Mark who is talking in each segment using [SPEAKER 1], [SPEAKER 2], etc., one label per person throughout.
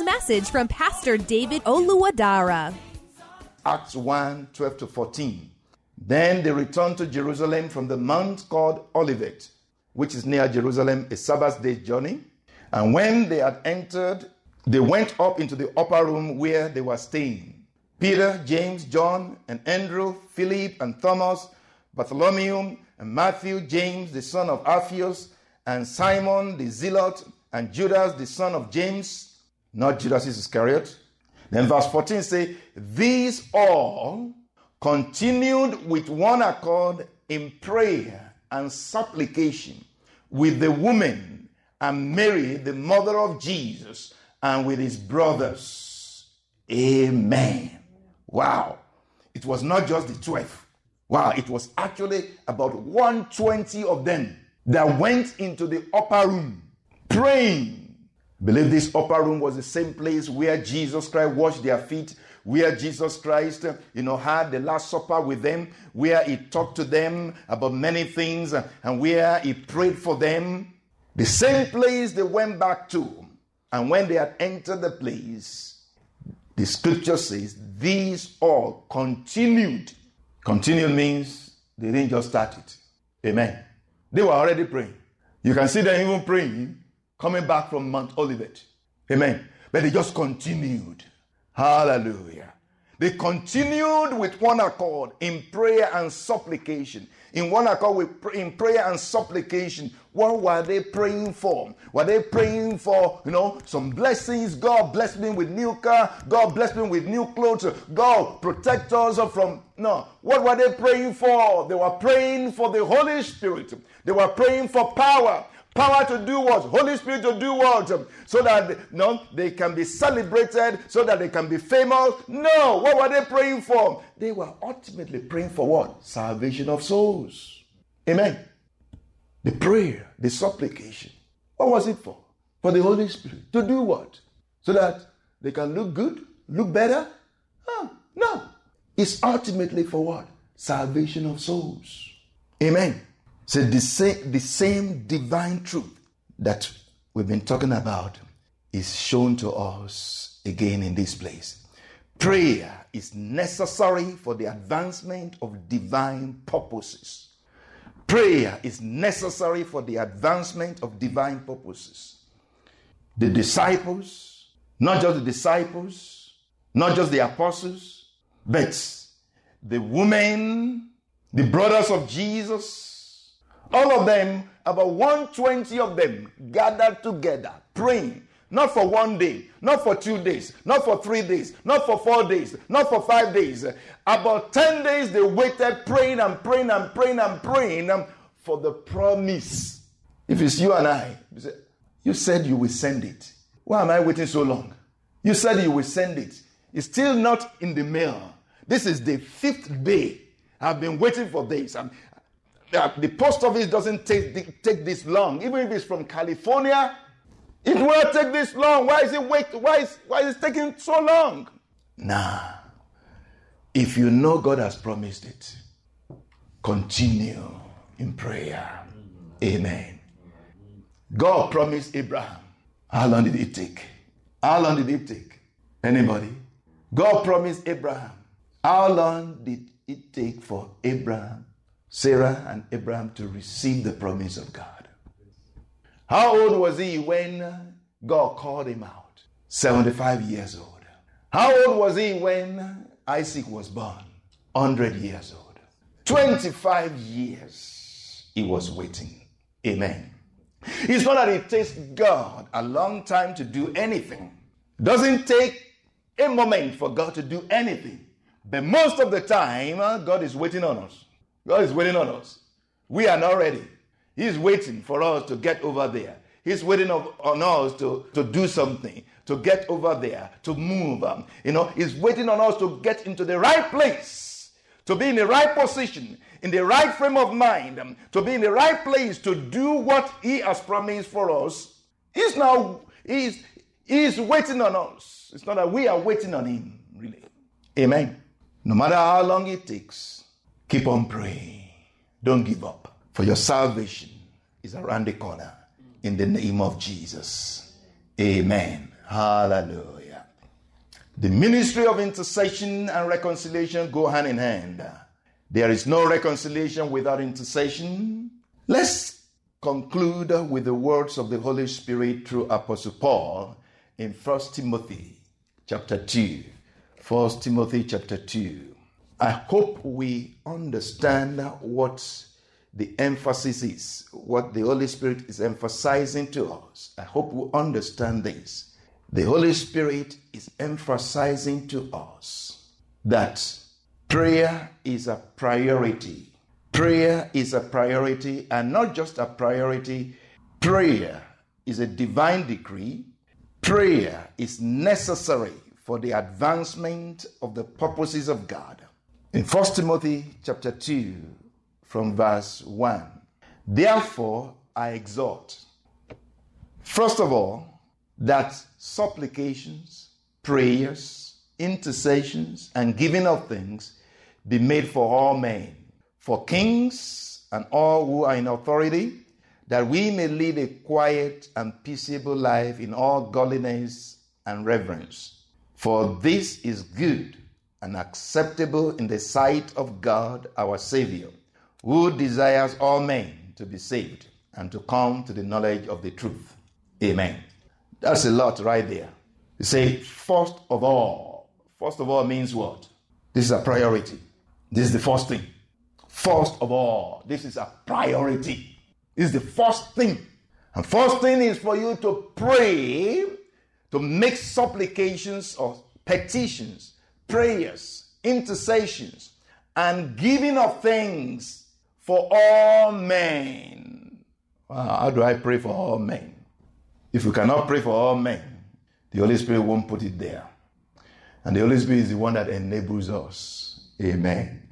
[SPEAKER 1] message from Pastor David Oluwadara.
[SPEAKER 2] Acts 1 12 to 14. Then they returned to Jerusalem from the mount called Olivet, which is near Jerusalem, a Sabbath day's journey. And when they had entered, they went up into the upper room where they were staying. Peter, James, John, and Andrew, Philip, and Thomas, Bartholomew, and Matthew, James, the son of Alphaeus, and Simon the Zealot, and Judas, the son of James, not Judas Iscariot. Then verse 14 say, These all continued with one accord in prayer and supplication with the woman and Mary, the mother of Jesus, and with his brothers. Amen. Wow. It was not just the 12. Wow, it was actually about 120 of them that went into the upper room praying. Believe this upper room was the same place where Jesus Christ washed their feet, where Jesus Christ, you know, had the Last Supper with them, where he talked to them about many things, and where he prayed for them. The same place they went back to. And when they had entered the place, the scripture says, these all continued. Continued means they didn't just start it. Amen. They were already praying. You can see them even praying coming back from Mount Olivet. Amen. But they just continued. Hallelujah. They continued with one accord in prayer and supplication. In one accord with in prayer and supplication. What were they praying for? Were they praying for, you know, some blessings? God bless me with new car. God bless me with new clothes. God protect us from no. What were they praying for? They were praying for the Holy Spirit. They were praying for power. Power to do what? Holy Spirit to do what? So that no, they can be celebrated, so that they can be famous. No, what were they praying for? They were ultimately praying for what? Salvation of souls. Amen. The prayer, the supplication. What was it for? For the Holy Spirit. To do what? So that they can look good, look better? No. It's ultimately for what? Salvation of souls. Amen. So the same, the same divine truth that we've been talking about is shown to us again in this place. Prayer is necessary for the advancement of divine purposes. Prayer is necessary for the advancement of divine purposes. The disciples, not just the disciples, not just the apostles, but the women, the brothers of Jesus, all of them, about 120 of them, gathered together, praying. Not for one day, not for two days, not for three days, not for four days, not for five days. About 10 days, they waited, praying and praying and praying and praying for the promise. If it's you and I, you, said you will send it. Why am I waiting so long? You said you will send it. It's still not in the mail. This is the fifth day. I've been waiting for this. I'm, the post office doesn't take, take this long. Even if it's from California, it will take this long. Why is it wait? Why is why is it taking so long? Nah. If you know God has promised it, continue in prayer. Amen. God promised Abraham. How long did it take? How long did it take? Anybody? God promised Abraham. How long did it take for Abraham, Sarah, and Abraham to receive the promise of God? How old was he when God called him out? 75 years old. How old was he when Isaac was born? 100 years old. 25 years he was waiting. Amen. It's not that it takes God a long time to do anything. Doesn't take a moment for God to do anything. But most of the time, uh, God is waiting on us. God is waiting on us. We are not ready. He's waiting for us to get over there. He's waiting on us to, to do something, to get over there, to move. Um, you know, He's waiting on us to get into the right place, to be in the right position, in the right frame of mind, um, to be in the right place to do what He has promised for us. He's now, He's, He's waiting on us. It's not that we are waiting on Him, really. Amen. No matter how long it takes, keep on praying. Don't give up. For your salvation is around the corner. In the name of Jesus. Amen. Hallelujah. The ministry of intercession and reconciliation go hand in hand. There is no reconciliation without intercession. Let's conclude with the words of the Holy Spirit through Apostle Paul in 1 Timothy chapter 2. 1 Timothy chapter 2. I hope we understand what the emphasis is, what the Holy Spirit is emphasizing to us. I hope we understand this. The Holy Spirit is emphasizing to us that prayer is a priority. Prayer is a priority, and not just a priority, prayer is a divine decree. Prayer is necessary for the advancement of the purposes of God. In 1 Timothy chapter 2, from verse 1. Therefore, I exhort, first of all, that supplications, prayers, intercessions, and giving of things be made for all men, for kings and all who are in authority, that we may lead a quiet and peaceable life in all godliness and reverence. For this is good and acceptable in the sight of God our Savior who desires all men to be saved and to come to the knowledge of the truth. Amen. That's a lot right there. You say, first of all. First of all means what? This is a priority. This is the first thing. First of all, this is a priority. This is the first thing. And first thing is for you to pray, to make supplications or petitions, prayers, intercessions, and giving of things for all men. How do I pray for all men? If you cannot pray for all men, the Holy Spirit won't put it there. And the Holy Spirit is the one that enables us. Amen.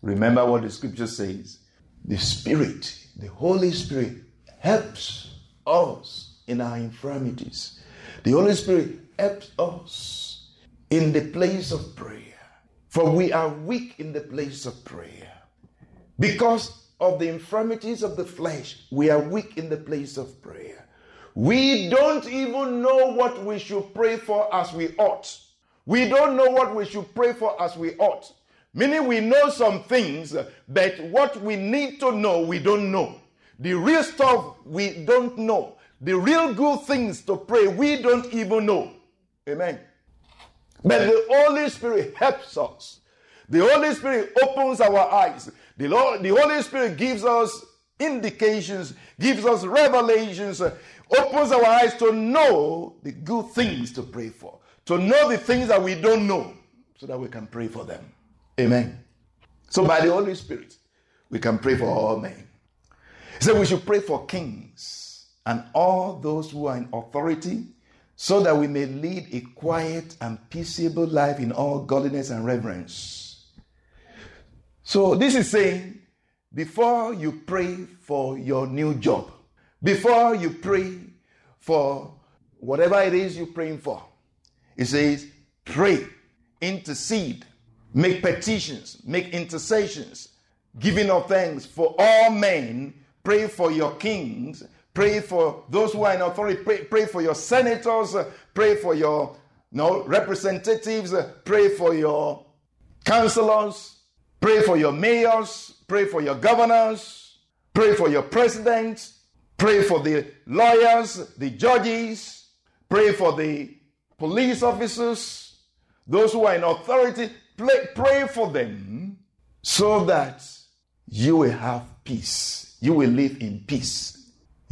[SPEAKER 2] Remember what the scripture says the Spirit, the Holy Spirit, helps us in our infirmities. The Holy Spirit helps us in the place of prayer. For we are weak in the place of prayer. Because of the infirmities of the flesh, we are weak in the place of prayer. We don't even know what we should pray for as we ought. We don't know what we should pray for as we ought. Meaning we know some things, but what we need to know, we don't know. The real stuff, we don't know. The real good things to pray, we don't even know. Amen. But the Holy Spirit helps us. The Holy Spirit opens our eyes. The, Lord, the Holy Spirit gives us indications, gives us revelations, uh, opens our eyes to know the good things to pray for, to know the things that we don't know, so that we can pray for them. Amen. So, by the Holy Spirit, we can pray for all men. He said we should pray for kings and all those who are in authority, so that we may lead a quiet and peaceable life in all godliness and reverence. So this is saying before you pray for your new job, before you pray for whatever it is you're praying for, it says pray, intercede, make petitions, make intercessions, giving of thanks for all men. Pray for your kings. Pray for those who are in authority. Pray, pray for your senators. Pray for your no, representatives. Pray for your councillors. Pray for your mayors. Pray for your governors. Pray for your president. Pray for the lawyers, the judges. Pray for the police officers, those who are in authority. Pray, pray for them so that you will have peace. You will live in peace.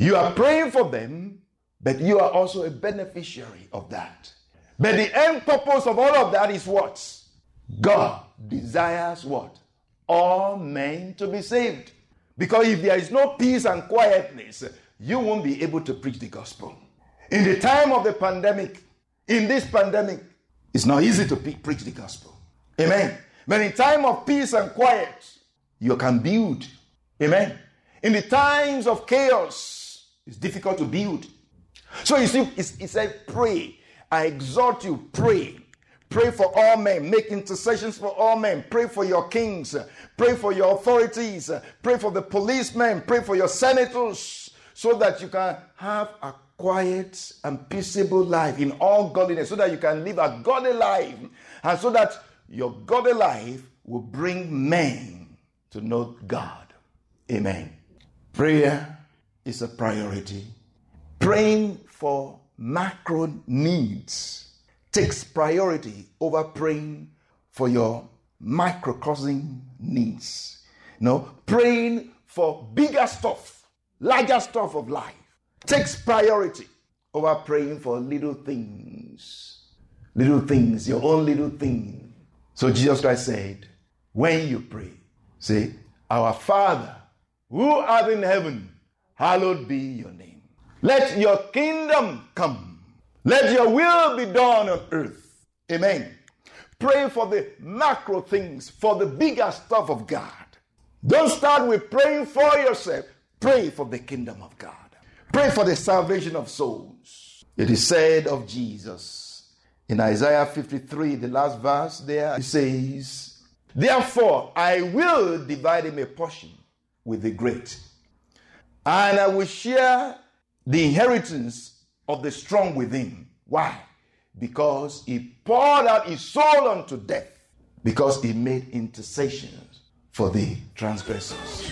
[SPEAKER 2] You are praying for them, but you are also a beneficiary of that. But the end purpose of all of that is what? God desires what? All men to be saved. Because if there is no peace and quietness, you won't be able to preach the gospel. In the time of the pandemic, in this pandemic, it's not easy to preach the gospel. Amen. But in time of peace and quiet, you can build. Amen. In the times of chaos, it's difficult to build. So you see, he said, pray. I exhort you, pray. Pray for all men. Make intercessions for all men. Pray for your kings. Pray for your authorities. Pray for the policemen. Pray for your senators so that you can have a quiet and peaceable life in all godliness, so that you can live a godly life, and so that your godly life will bring men to know God. Amen. Prayer is a priority. Praying for macro needs takes priority over praying for your microcosm needs. No, praying for bigger stuff, larger stuff of life takes priority over praying for little things. Little things, your own little thing. So Jesus Christ said, when you pray, say, Our Father, who art in heaven, hallowed be your name. Let your kingdom come. Let your will be done on earth. Amen. Pray for the macro things, for the bigger stuff of God. Don't start with praying for yourself. Pray for the kingdom of God. Pray for the salvation of souls. It is said of Jesus in Isaiah 53, the last verse there, it says, Therefore, I will divide him a portion with the great, and I will share the inheritance of the strong with him. Why? Because he poured out his soul unto death, because he made intercessions for the transgressors.